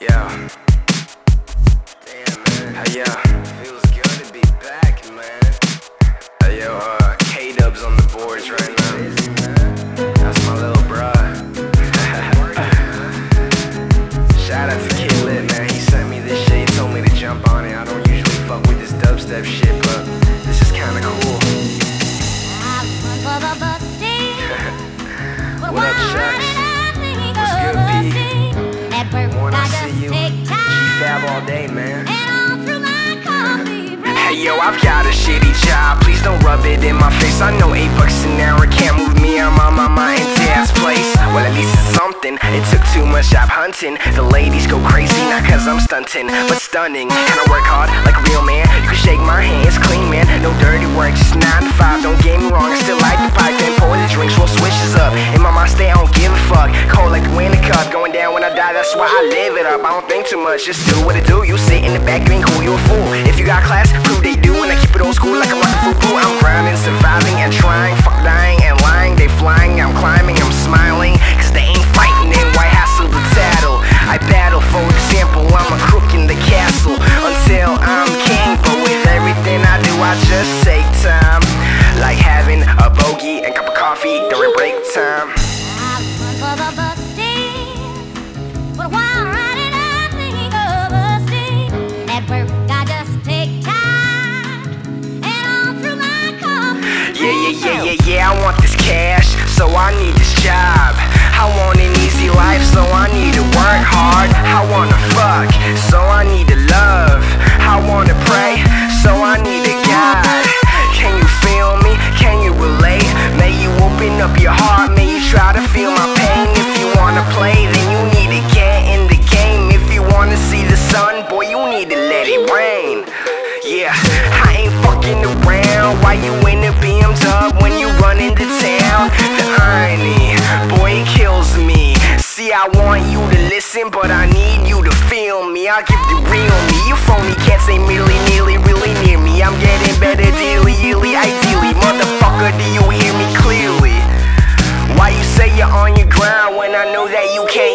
Yeah. Damn, man. Hey, yeah. Feels good to be back, man. Hey, yo, uh, K Dubs on the boards right now. That's my little bruh. Shout out to Kid Lit, man. He sent me this shit. He told me to jump on it. I don't usually fuck with this dubstep shit, but this is kinda cool. What up, Shucks? What's good, P? Wanna see you. G-Fab all day, man. Hey yo, I've got a shitty job. Please don't rub it in my face. I know eight bucks an hour can't move me. I'm on my mind place. Well, at least it's something. It took too much job hunting. The ladies go crazy, not cause I'm stunting, but stunning. And I work hard like a real man. You can shake my hand, it's clean, man. No dirty work, just nine to five. Don't get me wrong, That's why I live it up. I don't think too much, just do what it do. You sit in the back, you ain't cool, you a fool. If you got class, prove they do. And I keep it old school like I'm football. I'm Yeah, yeah, yeah, I want this cash, so I need this job. I want an easy life, so I need to work hard. I wanna fuck, so I need to love. I wanna pray, so I need a God. Can you feel me? Can you relate? May you open up your heart, may you try to feel my pain. If you wanna play, then you need to get in the game. If you wanna see the sun, boy, you need to let it rain. Yeah, I ain't fucking around. Why you when you run into town? The irony, boy, it kills me. See, I want you to listen, but I need you to feel me. I give the real me. You phony cats ain't really nearly really near me. I'm getting better daily, yearly, ideally. Motherfucker, do you hear me clearly? Why you say you're on your grind when I know that you can't